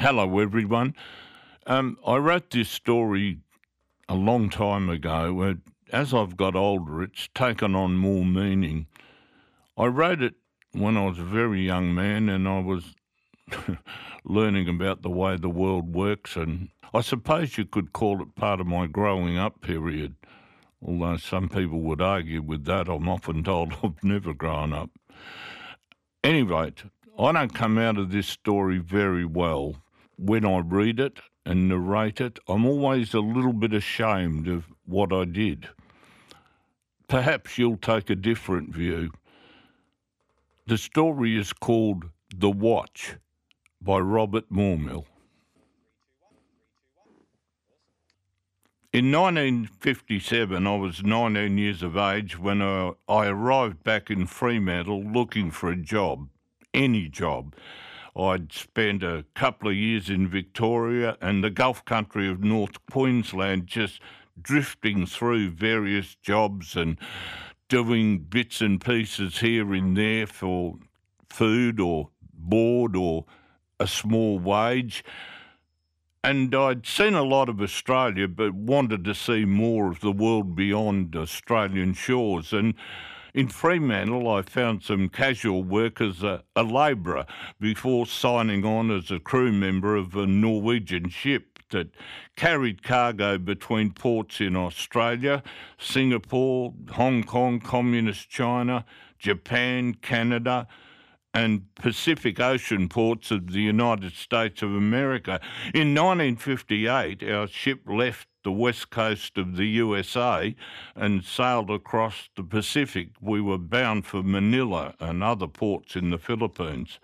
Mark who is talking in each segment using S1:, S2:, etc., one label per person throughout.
S1: Hello, everyone. Um, I wrote this story a long time ago. As I've got older, it's taken on more meaning. I wrote it when I was a very young man and I was learning about the way the world works, and I suppose you could call it part of my growing up period. Although some people would argue with that, I'm often told I've never grown up. Anyway, I don't come out of this story very well when I read it and narrate it, I'm always a little bit ashamed of what I did. Perhaps you'll take a different view. The story is called The Watch by Robert Moormill. In 1957, I was 19 years of age when I, I arrived back in Fremantle looking for a job, any job. I'd spent a couple of years in Victoria and the Gulf country of North Queensland, just drifting through various jobs and doing bits and pieces here and there for food or board or a small wage. And I'd seen a lot of Australia, but wanted to see more of the world beyond Australian shores. And in Fremantle, I found some casual work as a, a labourer before signing on as a crew member of a Norwegian ship that carried cargo between ports in Australia, Singapore, Hong Kong, Communist China, Japan, Canada, and Pacific Ocean ports of the United States of America. In 1958, our ship left the west coast of the USA and sailed across the Pacific. We were bound for Manila and other ports in the Philippines.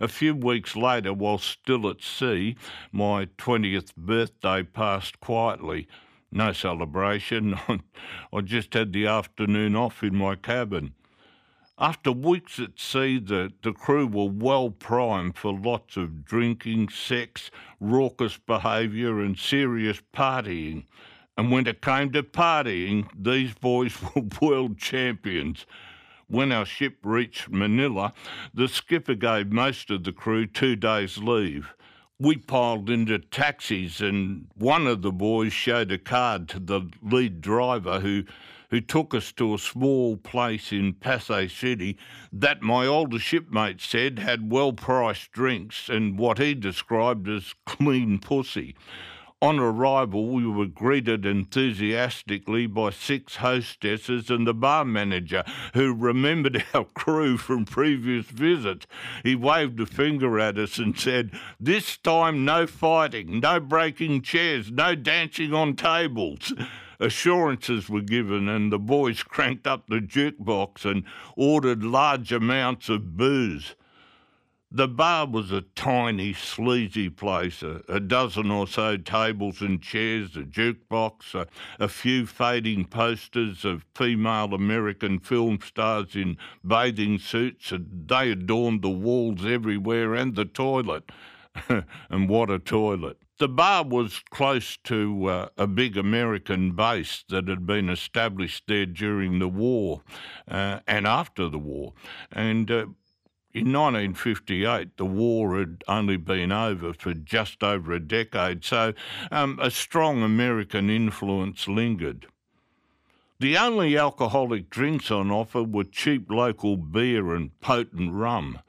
S1: A few weeks later, while still at sea, my 20th birthday passed quietly. No celebration. I just had the afternoon off in my cabin. After weeks at sea, the, the crew were well primed for lots of drinking, sex, raucous behaviour, and serious partying. And when it came to partying, these boys were world champions. When our ship reached Manila, the skipper gave most of the crew two days' leave. We piled into taxis, and one of the boys showed a card to the lead driver who who took us to a small place in Pasay City that my older shipmate said had well priced drinks and what he described as clean pussy. On arrival, we were greeted enthusiastically by six hostesses and the bar manager, who remembered our crew from previous visits. He waved a finger at us and said, This time, no fighting, no breaking chairs, no dancing on tables assurances were given, and the boys cranked up the jukebox and ordered large amounts of booze. The bar was a tiny, sleazy place, a, a, dozen or so tables and chairs, a jukebox, a, a few fading posters of female American film stars in bathing suits, they adorned the walls everywhere and the toilet. and what a toilet. The bar was close to uh, a big American base that had been established there during the war uh, and after the war. And uh, in 1958, the war had only been over for just over a decade, so um, a strong American influence lingered. The only alcoholic drinks on offer were cheap local beer and potent rum.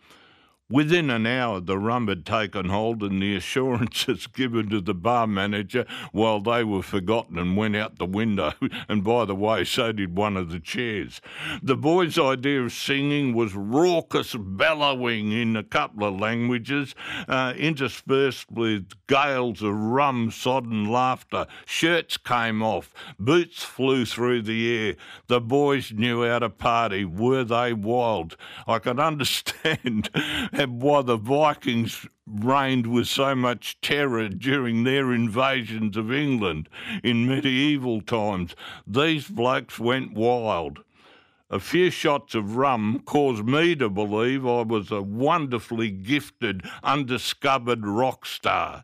S1: Within an hour, the rum had taken hold, and the assurances given to the bar manager, while they were forgotten and went out the window. And by the way, so did one of the chairs. The boys' idea of singing was raucous bellowing in a couple of languages, uh, interspersed with gales of rum sodden laughter. Shirts came off, boots flew through the air. The boys knew how to party. Were they wild? I can understand why the Vikings reigned with so much terror during their invasions of England in medieval times. These blokes went wild. A few shots of rum caused me to believe I was a wonderfully gifted, undiscovered rock star.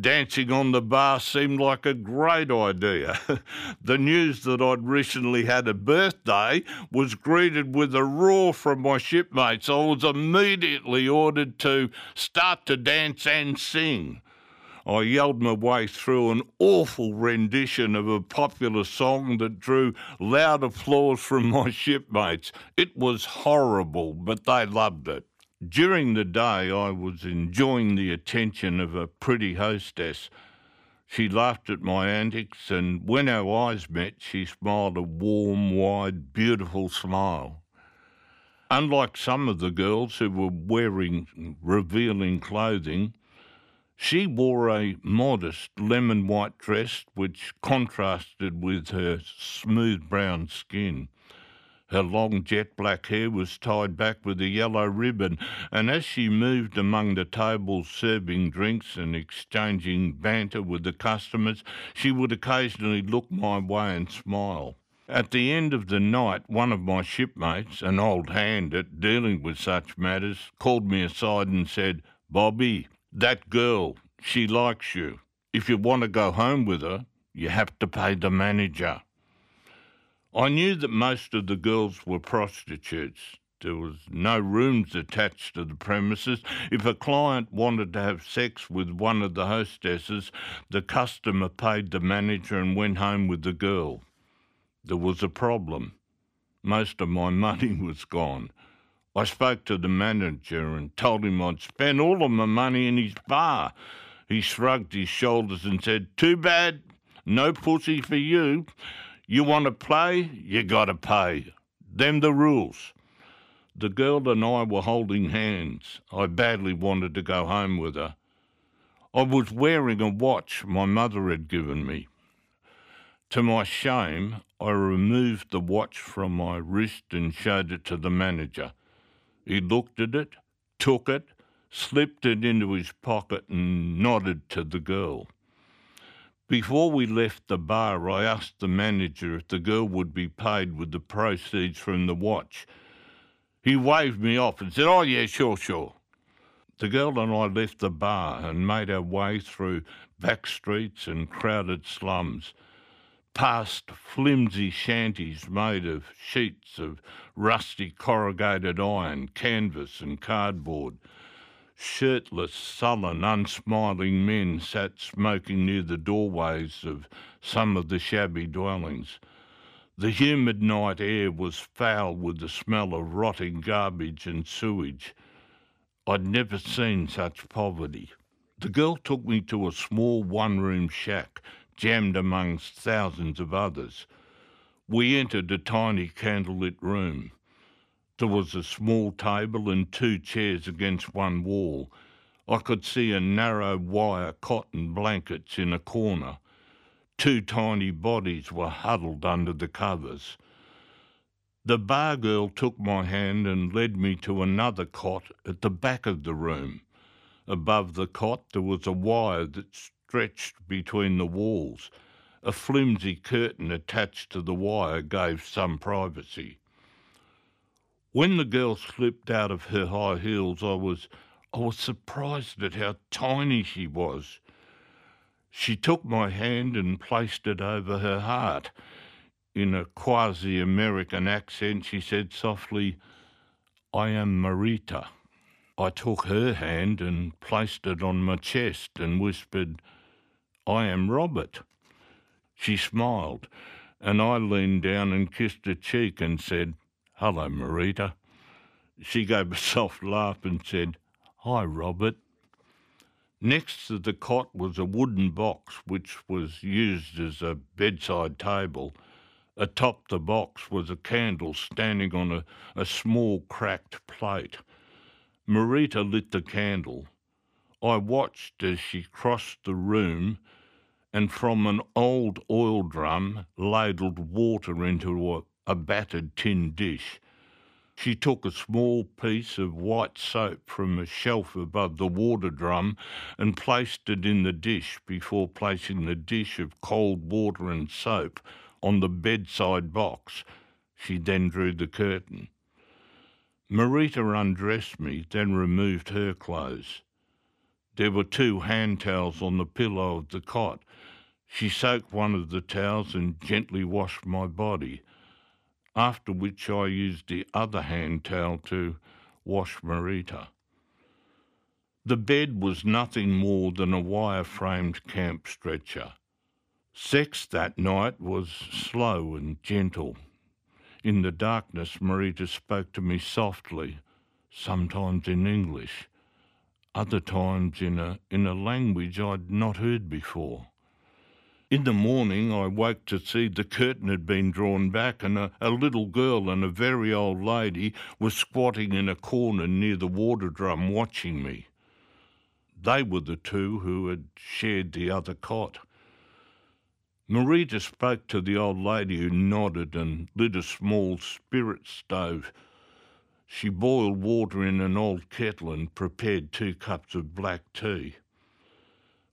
S1: Dancing on the bar seemed like a great idea. the news that I'd recently had a birthday was greeted with a roar from my shipmates. I was immediately ordered to start to dance and sing. I yelled my way through an awful rendition of a popular song that drew loud applause from my shipmates. It was horrible, but they loved it. During the day, I was enjoying the attention of a pretty hostess. She laughed at my antics, and when our eyes met, she smiled a warm, wide, beautiful smile. Unlike some of the girls who were wearing revealing clothing, she wore a modest lemon white dress which contrasted with her smooth brown skin. Her long jet black hair was tied back with a yellow ribbon, and as she moved among the tables serving drinks and exchanging banter with the customers, she would occasionally look my way and smile. At the end of the night, one of my shipmates, an old hand at dealing with such matters, called me aside and said, Bobby, that girl, she likes you. If you want to go home with her, you have to pay the manager. I knew that most of the girls were prostitutes. There was no rooms attached to the premises. If a client wanted to have sex with one of the hostesses, the customer paid the manager and went home with the girl. There was a problem. Most of my money was gone. I spoke to the manager and told him I'd spent all of my money in his bar. He shrugged his shoulders and said, Too bad, no pussy for you. You want to play, you got to pay. Them the rules. The girl and I were holding hands. I badly wanted to go home with her. I was wearing a watch my mother had given me. To my shame, I removed the watch from my wrist and showed it to the manager. He looked at it, took it, slipped it into his pocket, and nodded to the girl. Before we left the bar, I asked the manager if the girl would be paid with the proceeds from the watch. He waved me off and said, Oh, yeah, sure, sure. The girl and I left the bar and made our way through back streets and crowded slums, past flimsy shanties made of sheets of rusty corrugated iron, canvas, and cardboard Shirtless, sullen, unsmiling men sat smoking near the doorways of some of the shabby dwellings. The humid night air was foul with the smell of rotting garbage and sewage. I'd never seen such poverty. The girl took me to a small one room shack jammed amongst thousands of others. We entered a tiny candlelit room. There was a small table and two chairs against one wall. I could see a narrow wire cotton blankets in a corner. Two tiny bodies were huddled under the covers. The bar girl took my hand and led me to another cot at the back of the room. Above the cot there was a wire that stretched between the walls. A flimsy curtain attached to the wire gave some privacy. When the girl slipped out of her high heels, I was I was surprised at how tiny she was. She took my hand and placed it over her heart. In a quasi American accent, she said softly, I am Marita. I took her hand and placed it on my chest and whispered, I am Robert. She smiled, and I leaned down and kissed her cheek and said, Hello, Marita. She gave a soft laugh and said, Hi, Robert. Next to the cot was a wooden box which was used as a bedside table. Atop the box was a candle standing on a, a small cracked plate. Marita lit the candle. I watched as she crossed the room and from an old oil drum ladled water into a, a battered tin dish. She took a small piece of white soap from a shelf above the water drum and placed it in the dish before placing the dish of cold water and soap on the bedside box. She then drew the curtain. Marita undressed me, then removed her clothes. There were two hand towels on the pillow of the cot. She soaked one of the towels and gently washed my body, after which I used the other hand towel to wash Marita. The bed was nothing more than a wire framed camp stretcher. Sex that night was slow and gentle. In the darkness, Marita spoke to me softly, sometimes in English, other times in a, in a language I'd not heard before. In the morning, I woke to see the curtain had been drawn back and a, a, little girl and a very old lady were squatting in a corner near the water drum watching me. They were the two who had shared the other cot. Marita spoke to the old lady who nodded and lit a small spirit stove. She boiled water in an old kettle and prepared two cups of black tea.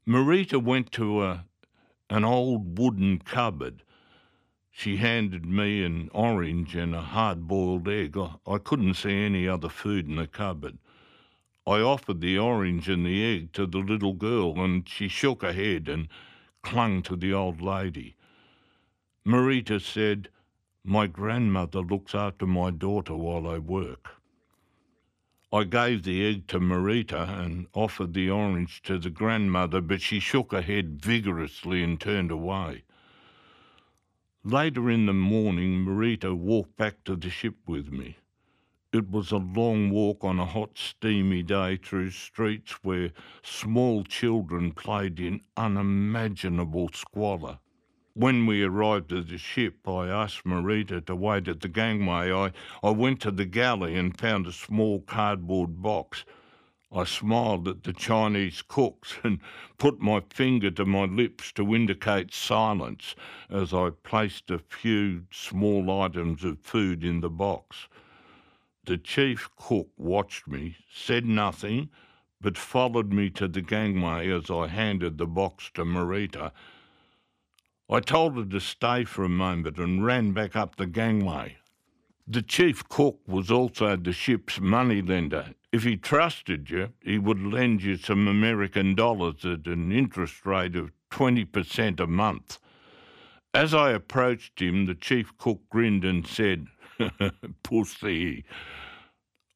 S1: Marita went to a, an old wooden cupboard. She handed me an orange and a hard boiled egg. I, couldn't see any other food in the cupboard. I offered the orange and the egg to the little girl, and she shook her head and clung to the old lady. Marita said, My grandmother looks after my daughter while I work. I gave the egg to Marita and offered the orange to the grandmother, but she shook her head vigorously and turned away. Later in the morning, Marita walked back to the ship with me. It was a long walk on a hot, steamy day through streets where small children played in unimaginable squalor. When we arrived at the ship, I asked Marita to wait at the gangway. I, I went to the galley and found a small cardboard box. I smiled at the Chinese cooks and put my finger to my lips to indicate silence as I placed a few small items of food in the box. The chief cook watched me, said nothing, but followed me to the gangway as I handed the box to Marita. I told her to stay for a moment and ran back up the gangway. The chief cook was also the ship's money lender. If he trusted you, he would lend you some American dollars at an interest rate of 20% a month. As I approached him, the chief cook grinned and said, Pussy.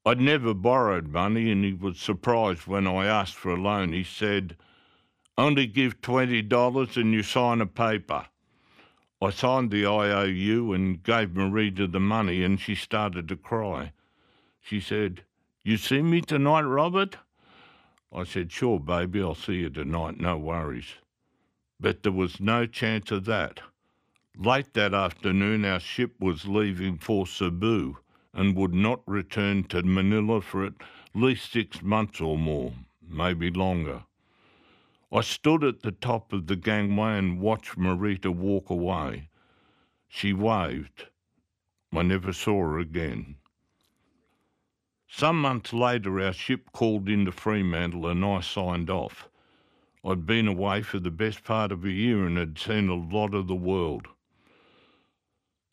S1: I'd never borrowed money, and he was surprised when I asked for a loan. He said, Only give $20 and you sign a paper. I signed the IOU and gave Marita the money, and she started to cry. She said, You see me tonight, Robert? I said, Sure, baby, I'll see you tonight, no worries. But there was no chance of that. Late that afternoon, our ship was leaving for Cebu and would not return to Manila for at least six months or more, maybe longer. I stood at the top of the gangway and watched Marita walk away. She waved. I never saw her again. Some months later, our ship called into Fremantle and I signed off. I'd been away for the best part of a year and had seen a lot of the world.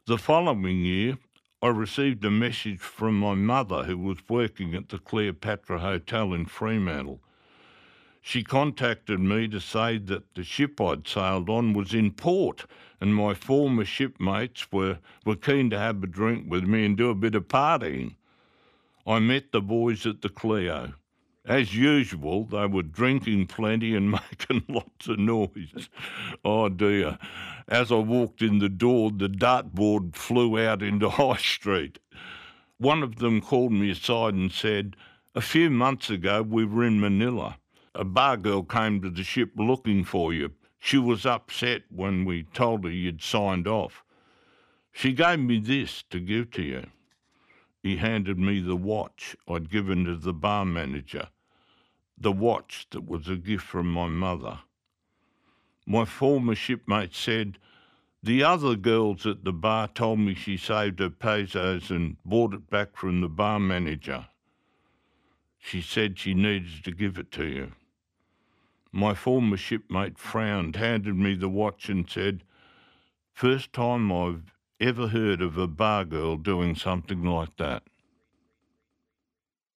S1: The following year, I received a message from my mother, who was working at the Cleopatra Hotel in Fremantle. She contacted me to say that the ship I'd sailed on was in port and my former shipmates were, were keen to have a drink with me and do a bit of partying. I met the boys at the Cleo. As usual, they were drinking plenty and making lots of noise. Oh dear. As I walked in the door, the dartboard flew out into High Street. One of them called me aside and said, A few months ago we were in Manila. A bar girl came to the ship looking for you. She was upset when we told her you'd signed off. She gave me this to give to you. He handed me the watch I'd given to the bar manager, the watch that was a gift from my mother. My former shipmate said, The other girls at the bar told me she saved her pesos and bought it back from the bar manager. She said she needed to give it to you. My former shipmate frowned, handed me the watch, and said, First time I've ever heard of a bar girl doing something like that.